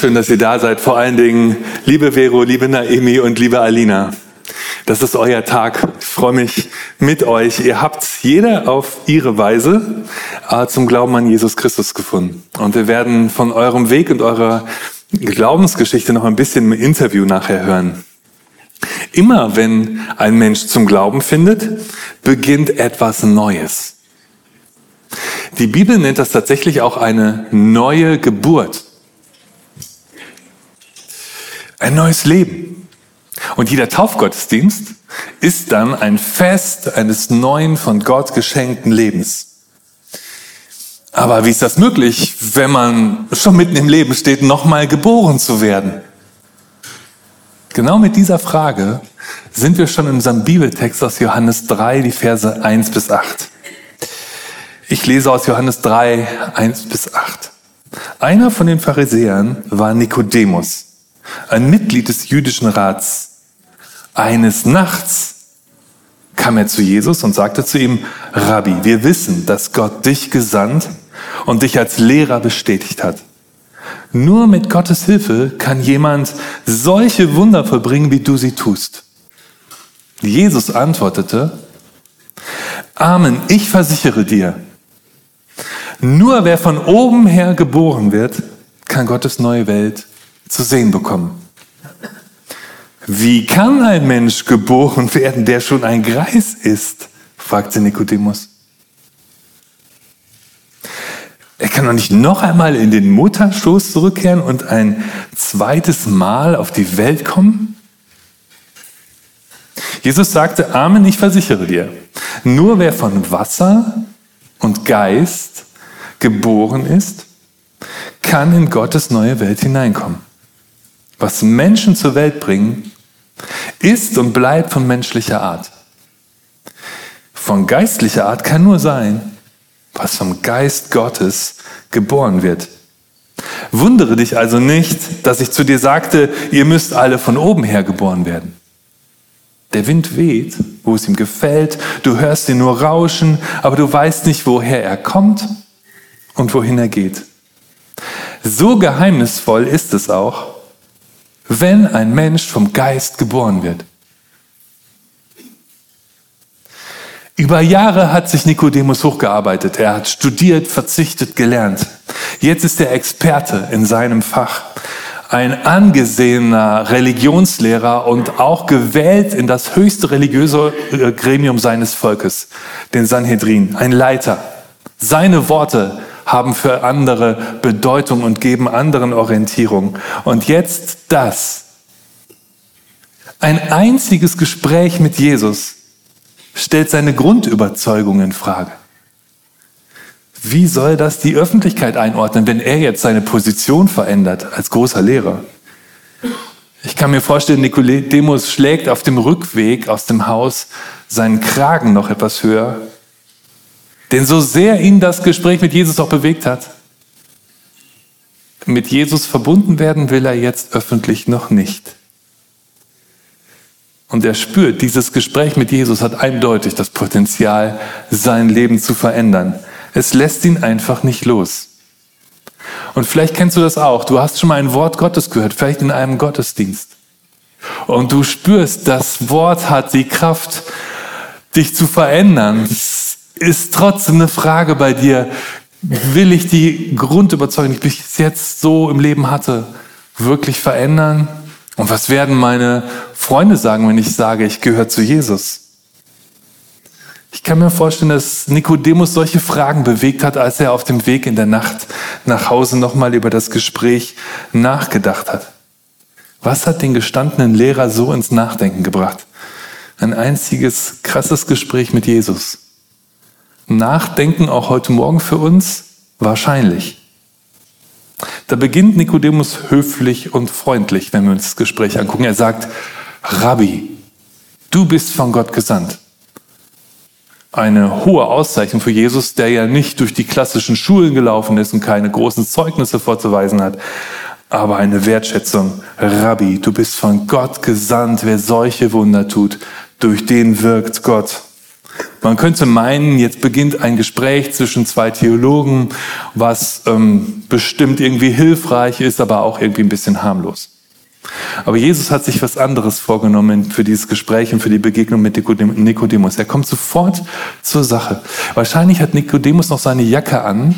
Schön, dass ihr da seid. Vor allen Dingen, liebe Vero, liebe Naemi und liebe Alina. Das ist euer Tag. Ich freue mich mit euch. Ihr habt jeder auf ihre Weise äh, zum Glauben an Jesus Christus gefunden. Und wir werden von eurem Weg und eurer Glaubensgeschichte noch ein bisschen im Interview nachher hören. Immer wenn ein Mensch zum Glauben findet, beginnt etwas Neues. Die Bibel nennt das tatsächlich auch eine neue Geburt. Ein neues Leben. Und jeder Taufgottesdienst ist dann ein Fest eines neuen, von Gott geschenkten Lebens. Aber wie ist das möglich, wenn man schon mitten im Leben steht, nochmal geboren zu werden? Genau mit dieser Frage sind wir schon in unserem Bibeltext aus Johannes 3, die Verse 1 bis 8. Ich lese aus Johannes 3, 1 bis 8. Einer von den Pharisäern war Nikodemus ein Mitglied des jüdischen Rats. Eines Nachts kam er zu Jesus und sagte zu ihm, Rabbi, wir wissen, dass Gott dich gesandt und dich als Lehrer bestätigt hat. Nur mit Gottes Hilfe kann jemand solche Wunder vollbringen, wie du sie tust. Jesus antwortete, Amen, ich versichere dir, nur wer von oben her geboren wird, kann Gottes neue Welt zu sehen bekommen. Wie kann ein Mensch geboren werden, der schon ein Greis ist? fragte Nikodemus. Er kann doch nicht noch einmal in den Mutterschoß zurückkehren und ein zweites Mal auf die Welt kommen? Jesus sagte, Amen, ich versichere dir, nur wer von Wasser und Geist geboren ist, kann in Gottes neue Welt hineinkommen was Menschen zur Welt bringen, ist und bleibt von menschlicher Art. Von geistlicher Art kann nur sein, was vom Geist Gottes geboren wird. Wundere dich also nicht, dass ich zu dir sagte, ihr müsst alle von oben her geboren werden. Der Wind weht, wo es ihm gefällt, du hörst ihn nur rauschen, aber du weißt nicht, woher er kommt und wohin er geht. So geheimnisvoll ist es auch, wenn ein Mensch vom Geist geboren wird. Über Jahre hat sich Nikodemus hochgearbeitet. Er hat studiert, verzichtet, gelernt. Jetzt ist er Experte in seinem Fach. Ein angesehener Religionslehrer und auch gewählt in das höchste religiöse äh, Gremium seines Volkes, den Sanhedrin, ein Leiter. Seine Worte haben für andere Bedeutung und geben anderen Orientierung. Und jetzt das. Ein einziges Gespräch mit Jesus stellt seine Grundüberzeugung in Frage. Wie soll das die Öffentlichkeit einordnen, wenn er jetzt seine Position verändert als großer Lehrer? Ich kann mir vorstellen, Nikodemus schlägt auf dem Rückweg aus dem Haus seinen Kragen noch etwas höher denn so sehr ihn das Gespräch mit Jesus auch bewegt hat, mit Jesus verbunden werden will er jetzt öffentlich noch nicht. Und er spürt, dieses Gespräch mit Jesus hat eindeutig das Potenzial, sein Leben zu verändern. Es lässt ihn einfach nicht los. Und vielleicht kennst du das auch. Du hast schon mal ein Wort Gottes gehört, vielleicht in einem Gottesdienst. Und du spürst, das Wort hat die Kraft, dich zu verändern ist trotzdem eine Frage bei dir, will ich die Grundüberzeugung, die ich bis jetzt so im Leben hatte, wirklich verändern? Und was werden meine Freunde sagen, wenn ich sage, ich gehöre zu Jesus? Ich kann mir vorstellen, dass Nikodemus solche Fragen bewegt hat, als er auf dem Weg in der Nacht nach Hause nochmal über das Gespräch nachgedacht hat. Was hat den gestandenen Lehrer so ins Nachdenken gebracht? Ein einziges krasses Gespräch mit Jesus. Nachdenken auch heute Morgen für uns? Wahrscheinlich. Da beginnt Nikodemus höflich und freundlich, wenn wir uns das Gespräch angucken. Er sagt, Rabbi, du bist von Gott gesandt. Eine hohe Auszeichnung für Jesus, der ja nicht durch die klassischen Schulen gelaufen ist und keine großen Zeugnisse vorzuweisen hat, aber eine Wertschätzung. Rabbi, du bist von Gott gesandt, wer solche Wunder tut, durch den wirkt Gott. Man könnte meinen, jetzt beginnt ein Gespräch zwischen zwei Theologen, was ähm, bestimmt irgendwie hilfreich ist, aber auch irgendwie ein bisschen harmlos. Aber Jesus hat sich was anderes vorgenommen für dieses Gespräch und für die Begegnung mit Nikodemus. Er kommt sofort zur Sache. Wahrscheinlich hat Nikodemus noch seine Jacke an.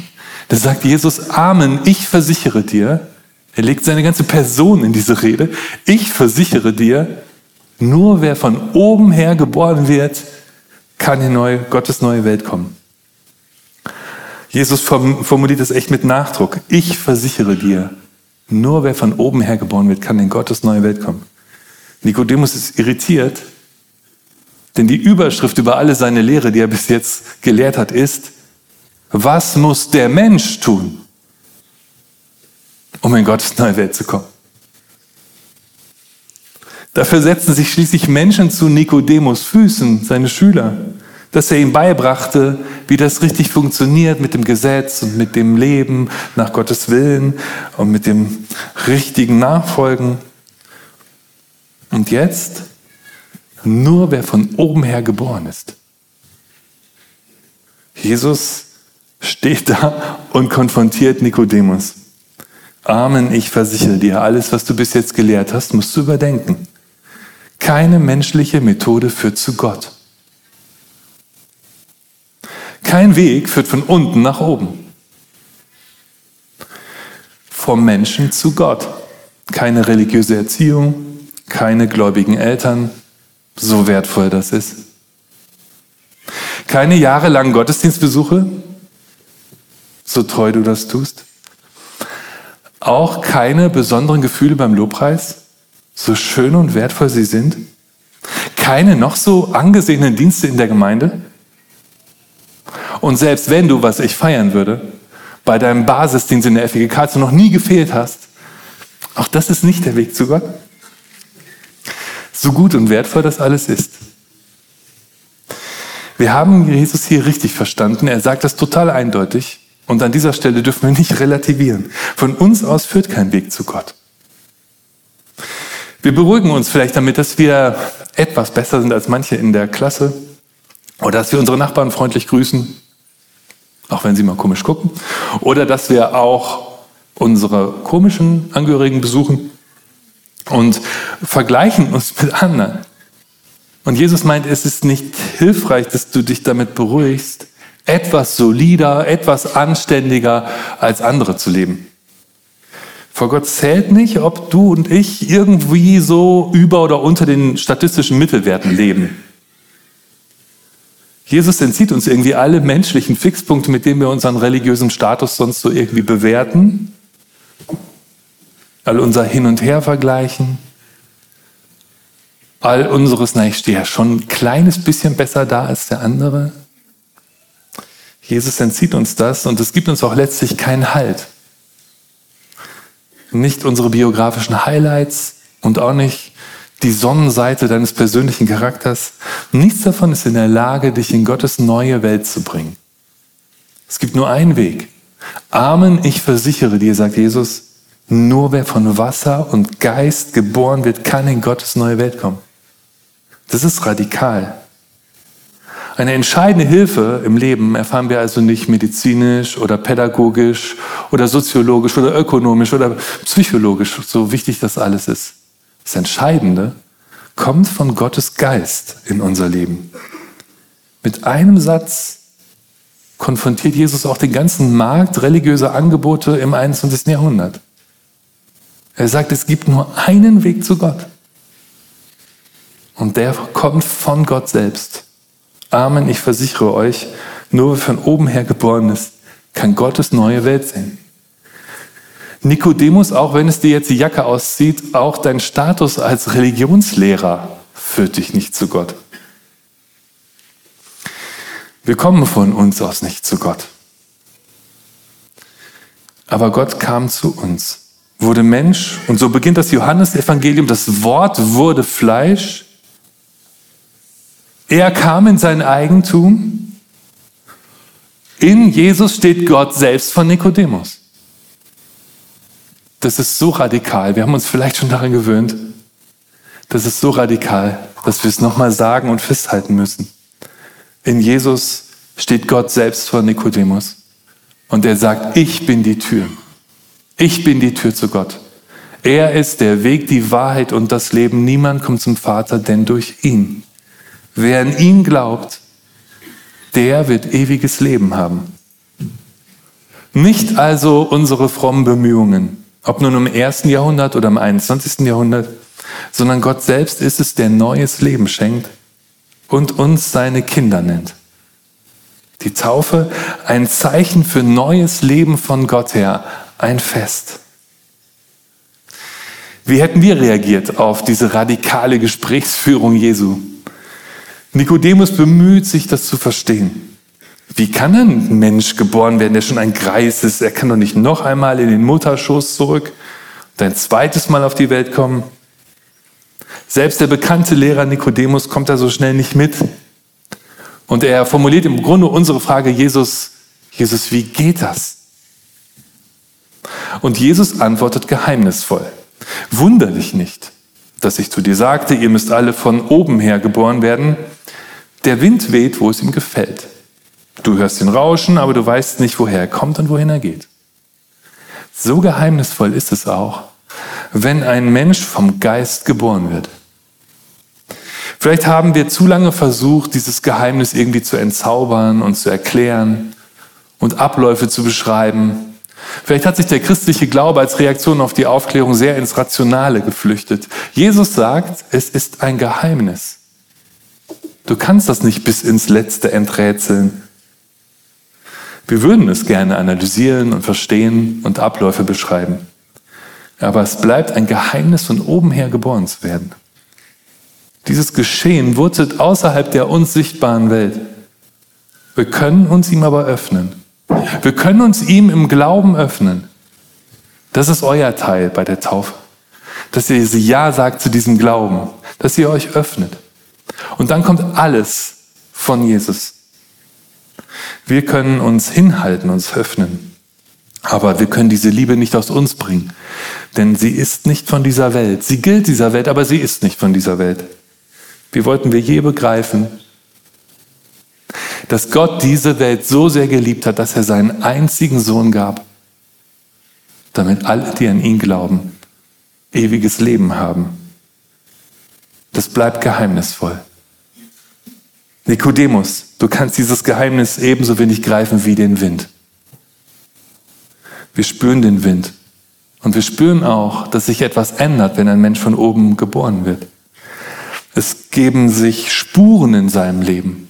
Da sagt Jesus, Amen, ich versichere dir. Er legt seine ganze Person in diese Rede. Ich versichere dir, nur wer von oben her geboren wird, kann in neue, Gottes neue Welt kommen. Jesus formuliert es echt mit Nachdruck. Ich versichere dir, nur wer von oben her geboren wird, kann in Gottes neue Welt kommen. Nikodemus ist irritiert, denn die Überschrift über alle seine Lehre, die er bis jetzt gelehrt hat, ist, was muss der Mensch tun, um in Gottes neue Welt zu kommen? Dafür setzten sich schließlich Menschen zu Nikodemus Füßen, seine Schüler, dass er ihm beibrachte, wie das richtig funktioniert mit dem Gesetz und mit dem Leben nach Gottes Willen und mit dem richtigen Nachfolgen. Und jetzt nur wer von oben her geboren ist. Jesus steht da und konfrontiert Nikodemus. Amen, ich versichere dir, alles, was du bis jetzt gelehrt hast, musst du überdenken. Keine menschliche Methode führt zu Gott. Kein Weg führt von unten nach oben. Vom Menschen zu Gott. Keine religiöse Erziehung, keine gläubigen Eltern, so wertvoll das ist. Keine jahrelangen Gottesdienstbesuche, so treu du das tust. Auch keine besonderen Gefühle beim Lobpreis, so schön und wertvoll sie sind. Keine noch so angesehenen Dienste in der Gemeinde. Und selbst wenn du, was ich feiern würde, bei deinem Basisdienst in der FEGK noch nie gefehlt hast, auch das ist nicht der Weg zu Gott. So gut und wertvoll das alles ist. Wir haben Jesus hier richtig verstanden. Er sagt das total eindeutig. Und an dieser Stelle dürfen wir nicht relativieren. Von uns aus führt kein Weg zu Gott. Wir beruhigen uns vielleicht damit, dass wir etwas besser sind als manche in der Klasse oder dass wir unsere Nachbarn freundlich grüßen auch wenn sie mal komisch gucken. Oder dass wir auch unsere komischen Angehörigen besuchen und vergleichen uns mit anderen. Und Jesus meint, es ist nicht hilfreich, dass du dich damit beruhigst, etwas solider, etwas anständiger als andere zu leben. Vor Gott zählt nicht, ob du und ich irgendwie so über oder unter den statistischen Mittelwerten leben. Jesus entzieht uns irgendwie alle menschlichen Fixpunkte, mit denen wir unseren religiösen Status sonst so irgendwie bewerten. All unser Hin und Her vergleichen. All unseres, na, ich stehe ja schon ein kleines bisschen besser da als der andere. Jesus entzieht uns das und es gibt uns auch letztlich keinen Halt. Nicht unsere biografischen Highlights und auch nicht die Sonnenseite deines persönlichen Charakters. Nichts davon ist in der Lage, dich in Gottes neue Welt zu bringen. Es gibt nur einen Weg. Amen, ich versichere dir, sagt Jesus, nur wer von Wasser und Geist geboren wird, kann in Gottes neue Welt kommen. Das ist radikal. Eine entscheidende Hilfe im Leben erfahren wir also nicht medizinisch oder pädagogisch oder soziologisch oder ökonomisch oder psychologisch, so wichtig das alles ist. Das Entscheidende kommt von Gottes Geist in unser Leben. Mit einem Satz konfrontiert Jesus auch den ganzen Markt religiöser Angebote im 21. Jahrhundert. Er sagt, es gibt nur einen Weg zu Gott. Und der kommt von Gott selbst. Amen, ich versichere euch, nur wer von oben her geboren ist, kann Gottes neue Welt sehen. Nikodemus, auch wenn es dir jetzt die Jacke auszieht, auch dein Status als Religionslehrer führt dich nicht zu Gott. Wir kommen von uns aus nicht zu Gott. Aber Gott kam zu uns, wurde Mensch und so beginnt das Johannesevangelium. Das Wort wurde Fleisch. Er kam in sein Eigentum. In Jesus steht Gott selbst von Nikodemus. Das ist so radikal. Wir haben uns vielleicht schon daran gewöhnt. Das ist so radikal, dass wir es nochmal sagen und festhalten müssen. In Jesus steht Gott selbst vor Nikodemus und er sagt, ich bin die Tür. Ich bin die Tür zu Gott. Er ist der Weg, die Wahrheit und das Leben. Niemand kommt zum Vater, denn durch ihn. Wer an ihn glaubt, der wird ewiges Leben haben. Nicht also unsere frommen Bemühungen, ob nun im ersten Jahrhundert oder im 21. Jahrhundert, sondern Gott selbst ist es, der neues Leben schenkt und uns seine Kinder nennt. Die Taufe ein Zeichen für neues Leben von Gott her, ein Fest. Wie hätten wir reagiert auf diese radikale Gesprächsführung Jesu? Nikodemus bemüht sich, das zu verstehen. Wie kann ein Mensch geboren werden, der schon ein Greis ist? Er kann doch nicht noch einmal in den Mutterschoß zurück und ein zweites Mal auf die Welt kommen. Selbst der bekannte Lehrer Nikodemus kommt da so schnell nicht mit. Und er formuliert im Grunde unsere Frage, Jesus, Jesus, wie geht das? Und Jesus antwortet geheimnisvoll. Wunder dich nicht, dass ich zu dir sagte, ihr müsst alle von oben her geboren werden. Der Wind weht, wo es ihm gefällt. Du hörst ihn rauschen, aber du weißt nicht, woher er kommt und wohin er geht. So geheimnisvoll ist es auch, wenn ein Mensch vom Geist geboren wird. Vielleicht haben wir zu lange versucht, dieses Geheimnis irgendwie zu entzaubern und zu erklären und Abläufe zu beschreiben. Vielleicht hat sich der christliche Glaube als Reaktion auf die Aufklärung sehr ins Rationale geflüchtet. Jesus sagt, es ist ein Geheimnis. Du kannst das nicht bis ins Letzte enträtseln. Wir würden es gerne analysieren und verstehen und Abläufe beschreiben. Aber es bleibt ein Geheimnis, von oben her geboren zu werden. Dieses Geschehen wurzelt außerhalb der uns sichtbaren Welt. Wir können uns ihm aber öffnen. Wir können uns ihm im Glauben öffnen. Das ist euer Teil bei der Taufe. Dass ihr Ja sagt zu diesem Glauben, dass ihr euch öffnet. Und dann kommt alles von Jesus. Wir können uns hinhalten, uns öffnen. Aber wir können diese Liebe nicht aus uns bringen. Denn sie ist nicht von dieser Welt. Sie gilt dieser Welt, aber sie ist nicht von dieser Welt. Wie wollten wir je begreifen, dass Gott diese Welt so sehr geliebt hat, dass er seinen einzigen Sohn gab, damit alle, die an ihn glauben, ewiges Leben haben. Das bleibt geheimnisvoll. Nikodemus, du kannst dieses Geheimnis ebenso wenig greifen wie den Wind. Wir spüren den Wind und wir spüren auch, dass sich etwas ändert, wenn ein Mensch von oben geboren wird. Es geben sich Spuren in seinem Leben.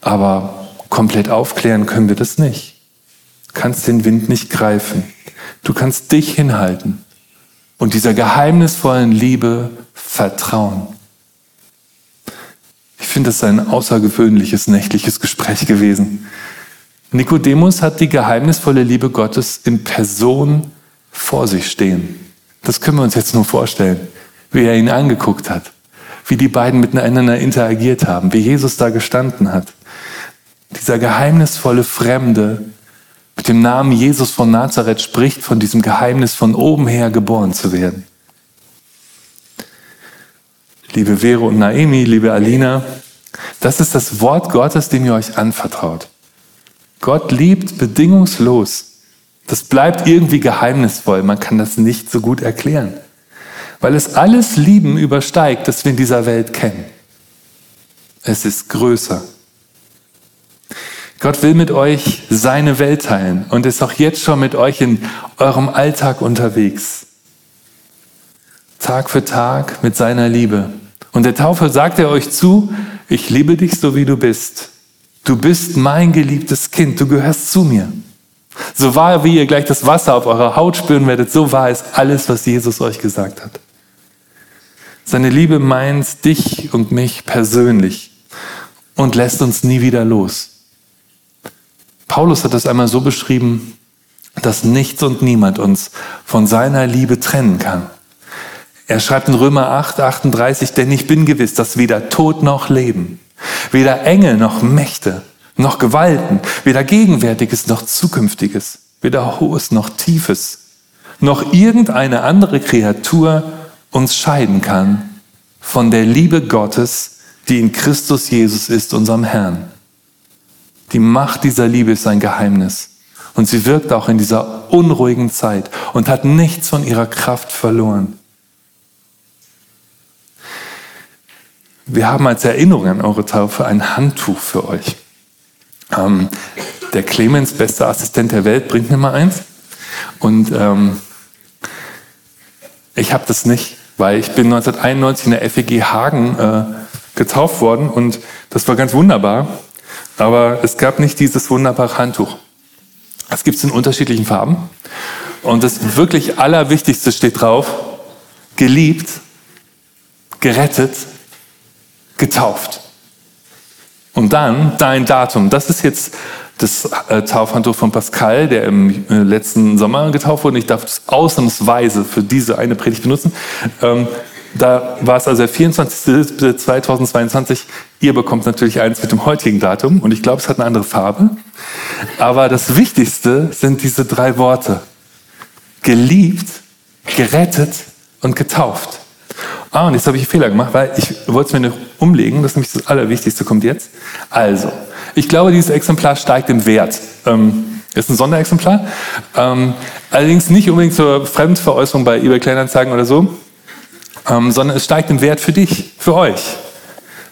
Aber komplett aufklären können wir das nicht. Du kannst den Wind nicht greifen. Du kannst dich hinhalten und dieser geheimnisvollen Liebe vertrauen. Ich finde es ein außergewöhnliches nächtliches Gespräch gewesen. Nikodemus hat die geheimnisvolle Liebe Gottes in Person vor sich stehen. Das können wir uns jetzt nur vorstellen, wie er ihn angeguckt hat, wie die beiden miteinander interagiert haben, wie Jesus da gestanden hat dieser geheimnisvolle Fremde mit dem Namen Jesus von Nazareth spricht von diesem Geheimnis von oben her geboren zu werden. Liebe Vero und Naemi, liebe Alina, das ist das Wort Gottes, dem ihr euch anvertraut. Gott liebt bedingungslos. Das bleibt irgendwie geheimnisvoll. Man kann das nicht so gut erklären, weil es alles Lieben übersteigt, das wir in dieser Welt kennen. Es ist größer. Gott will mit euch seine Welt teilen und ist auch jetzt schon mit euch in eurem Alltag unterwegs. Tag für Tag mit seiner Liebe. Und der Taufe sagt er euch zu, ich liebe dich so wie du bist. Du bist mein geliebtes Kind, du gehörst zu mir. So wahr, wie ihr gleich das Wasser auf eurer Haut spüren werdet, so wahr ist alles, was Jesus euch gesagt hat. Seine Liebe meint dich und mich persönlich und lässt uns nie wieder los. Paulus hat das einmal so beschrieben, dass nichts und niemand uns von seiner Liebe trennen kann. Er schreibt in Römer 8, 38, denn ich bin gewiss, dass weder Tod noch Leben, weder Engel noch Mächte, noch Gewalten, weder Gegenwärtiges noch Zukünftiges, weder Hohes noch Tiefes, noch irgendeine andere Kreatur uns scheiden kann von der Liebe Gottes, die in Christus Jesus ist, unserem Herrn. Die Macht dieser Liebe ist ein Geheimnis. Und sie wirkt auch in dieser unruhigen Zeit und hat nichts von ihrer Kraft verloren. Wir haben als Erinnerung an eure Taufe ein Handtuch für euch. Ähm, der Clemens, bester Assistent der Welt, bringt mir mal eins. Und ähm, ich habe das nicht, weil ich bin 1991 in der FEG Hagen äh, getauft worden und das war ganz wunderbar. Aber es gab nicht dieses wunderbare Handtuch. Das gibt es in unterschiedlichen Farben. Und das wirklich Allerwichtigste steht drauf. Geliebt, gerettet, getauft. Und dann dein Datum. Das ist jetzt das äh, Taufhandtuch von Pascal, der im äh, letzten Sommer getauft wurde. Ich darf es ausnahmsweise für diese eine Predigt benutzen. Ähm, da war es also der 24.2022. Ihr bekommt natürlich eins mit dem heutigen Datum und ich glaube, es hat eine andere Farbe. Aber das Wichtigste sind diese drei Worte. Geliebt, gerettet und getauft. Ah, und jetzt habe ich einen Fehler gemacht, weil ich wollte es mir noch umlegen. Das ist nämlich das Allerwichtigste, kommt jetzt. Also, ich glaube, dieses Exemplar steigt im Wert. Ähm, ist ein Sonderexemplar. Ähm, allerdings nicht unbedingt zur Fremdveräußerung bei eBay Kleinanzeigen oder so, ähm, sondern es steigt im Wert für dich, für euch.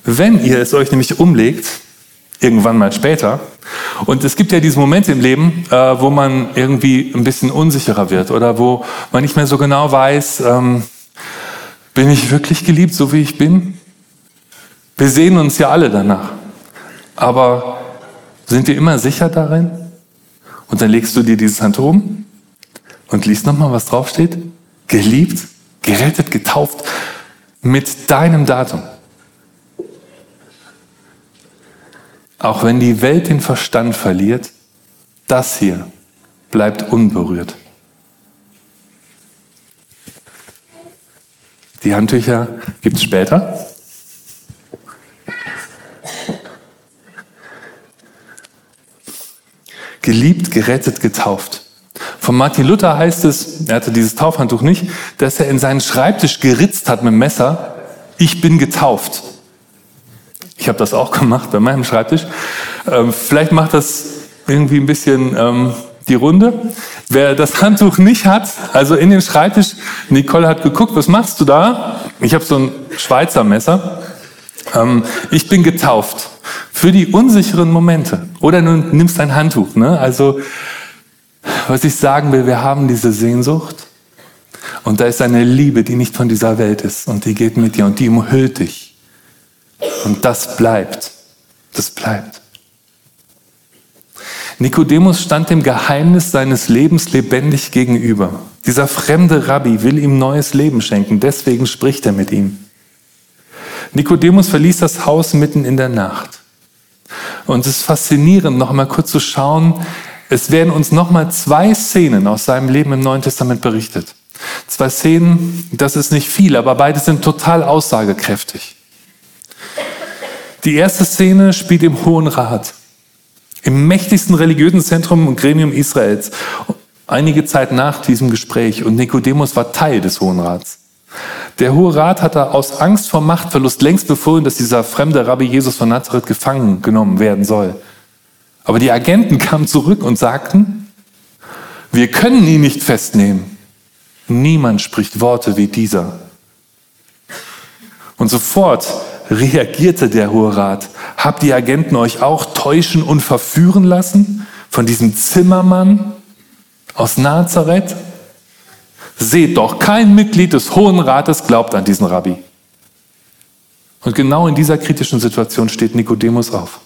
Wenn ihr es euch nämlich umlegt, irgendwann mal später, und es gibt ja diese Momente im Leben, äh, wo man irgendwie ein bisschen unsicherer wird oder wo man nicht mehr so genau weiß, ähm, bin ich wirklich geliebt, so wie ich bin? Wir sehen uns ja alle danach. Aber sind wir immer sicher darin? Und dann legst du dir dieses Handtuch um und liest nochmal, was draufsteht. Geliebt, gerettet, getauft mit deinem Datum. Auch wenn die Welt den Verstand verliert, das hier bleibt unberührt. Die Handtücher gibt es später. Geliebt, gerettet, getauft. Von Martin Luther heißt es, er hatte dieses Taufhandtuch nicht, dass er in seinen Schreibtisch geritzt hat mit dem Messer, ich bin getauft. Ich habe das auch gemacht bei meinem Schreibtisch. Ähm, vielleicht macht das irgendwie ein bisschen ähm, die Runde. Wer das Handtuch nicht hat, also in den Schreibtisch, Nicole hat geguckt, was machst du da? Ich habe so ein Schweizer Messer. Ähm, ich bin getauft für die unsicheren Momente. Oder du nimmst ein Handtuch. Ne? Also, was ich sagen will, wir haben diese Sehnsucht. Und da ist eine Liebe, die nicht von dieser Welt ist. Und die geht mit dir und die umhüllt dich. Und das bleibt. Das bleibt. Nikodemus stand dem Geheimnis seines Lebens lebendig gegenüber. Dieser fremde Rabbi will ihm neues Leben schenken, deswegen spricht er mit ihm. Nikodemus verließ das Haus mitten in der Nacht. Und es ist faszinierend, noch einmal kurz zu schauen. Es werden uns noch mal zwei Szenen aus seinem Leben im Neuen Testament berichtet. Zwei Szenen, das ist nicht viel, aber beide sind total aussagekräftig. Die erste Szene spielt im Hohen Rat im mächtigsten religiösen Zentrum und Gremium Israels. Einige Zeit nach diesem Gespräch und Nikodemus war Teil des Hohen Rats. Der Hohe Rat hatte aus Angst vor Machtverlust längst befohlen, dass dieser fremde Rabbi Jesus von Nazareth gefangen genommen werden soll. Aber die Agenten kamen zurück und sagten, wir können ihn nicht festnehmen. Niemand spricht Worte wie dieser. Und sofort reagierte der Hohe Rat. Habt die Agenten euch auch täuschen und verführen lassen von diesem Zimmermann aus Nazareth? Seht doch, kein Mitglied des Hohen Rates glaubt an diesen Rabbi. Und genau in dieser kritischen Situation steht Nikodemus auf,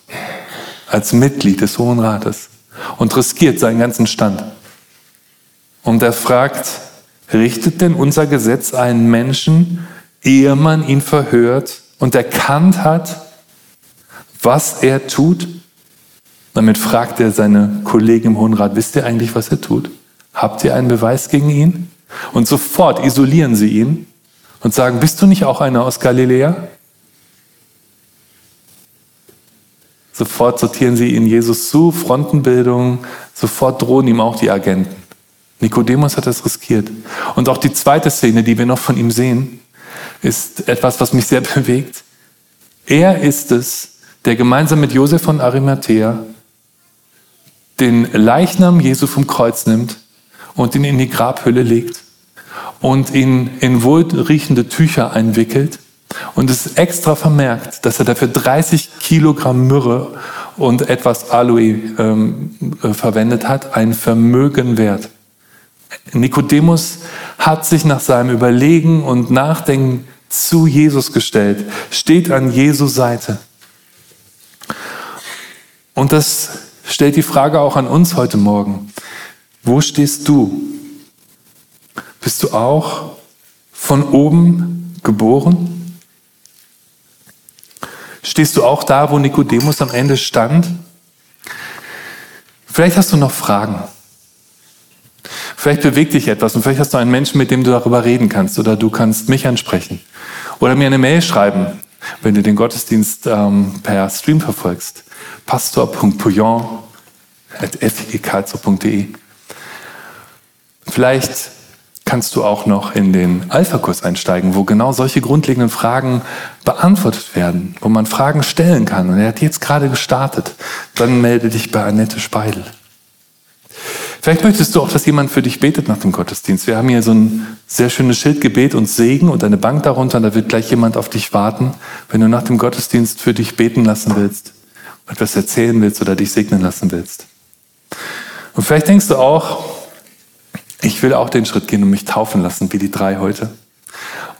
als Mitglied des Hohen Rates und riskiert seinen ganzen Stand. Und er fragt, richtet denn unser Gesetz einen Menschen, ehe man ihn verhört und erkannt hat, was er tut, damit fragt er seine Kollegen im Hohen Rat, wisst ihr eigentlich, was er tut? Habt ihr einen Beweis gegen ihn? Und sofort isolieren sie ihn und sagen, bist du nicht auch einer aus Galiläa? Sofort sortieren sie ihn Jesus zu, Frontenbildung, sofort drohen ihm auch die Agenten. Nikodemus hat das riskiert. Und auch die zweite Szene, die wir noch von ihm sehen, ist etwas, was mich sehr bewegt. Er ist es, der gemeinsam mit Josef von Arimathea den Leichnam Jesu vom Kreuz nimmt und ihn in die Grabhülle legt und ihn in wohlriechende Tücher einwickelt und es extra vermerkt, dass er dafür 30 Kilogramm Myrrhe und etwas Aloe ähm, äh, verwendet hat, ein Vermögen wert. Nikodemus hat sich nach seinem Überlegen und Nachdenken zu Jesus gestellt, steht an Jesu Seite. Und das stellt die Frage auch an uns heute Morgen. Wo stehst du? Bist du auch von oben geboren? Stehst du auch da, wo Nikodemus am Ende stand? Vielleicht hast du noch Fragen. Vielleicht bewegt dich etwas und vielleicht hast du einen Menschen, mit dem du darüber reden kannst oder du kannst mich ansprechen oder mir eine Mail schreiben, wenn du den Gottesdienst ähm, per Stream verfolgst. pastor.pouillon.fekkarlsruhe.de Vielleicht kannst du auch noch in den Alpha-Kurs einsteigen, wo genau solche grundlegenden Fragen beantwortet werden, wo man Fragen stellen kann. Und er hat jetzt gerade gestartet. Dann melde dich bei Annette Speidel. Vielleicht möchtest du auch, dass jemand für dich betet nach dem Gottesdienst. Wir haben hier so ein sehr schönes Schild Gebet und Segen und eine Bank darunter. Da wird gleich jemand auf dich warten, wenn du nach dem Gottesdienst für dich beten lassen willst, etwas erzählen willst oder dich segnen lassen willst. Und vielleicht denkst du auch, ich will auch den Schritt gehen und mich taufen lassen, wie die drei heute.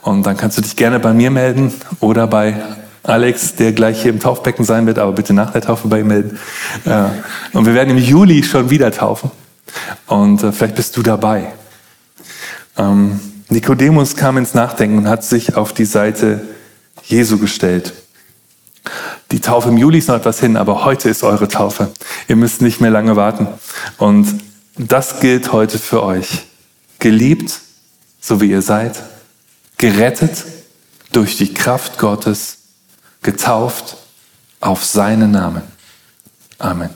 Und dann kannst du dich gerne bei mir melden oder bei Alex, der gleich hier im Taufbecken sein wird, aber bitte nach der Taufe bei ihm melden. Und wir werden im Juli schon wieder taufen. Und äh, vielleicht bist du dabei. Ähm, Nikodemus kam ins Nachdenken und hat sich auf die Seite Jesu gestellt. Die Taufe im Juli ist noch etwas hin, aber heute ist eure Taufe. Ihr müsst nicht mehr lange warten. Und das gilt heute für euch. Geliebt, so wie ihr seid, gerettet durch die Kraft Gottes, getauft auf seinen Namen. Amen.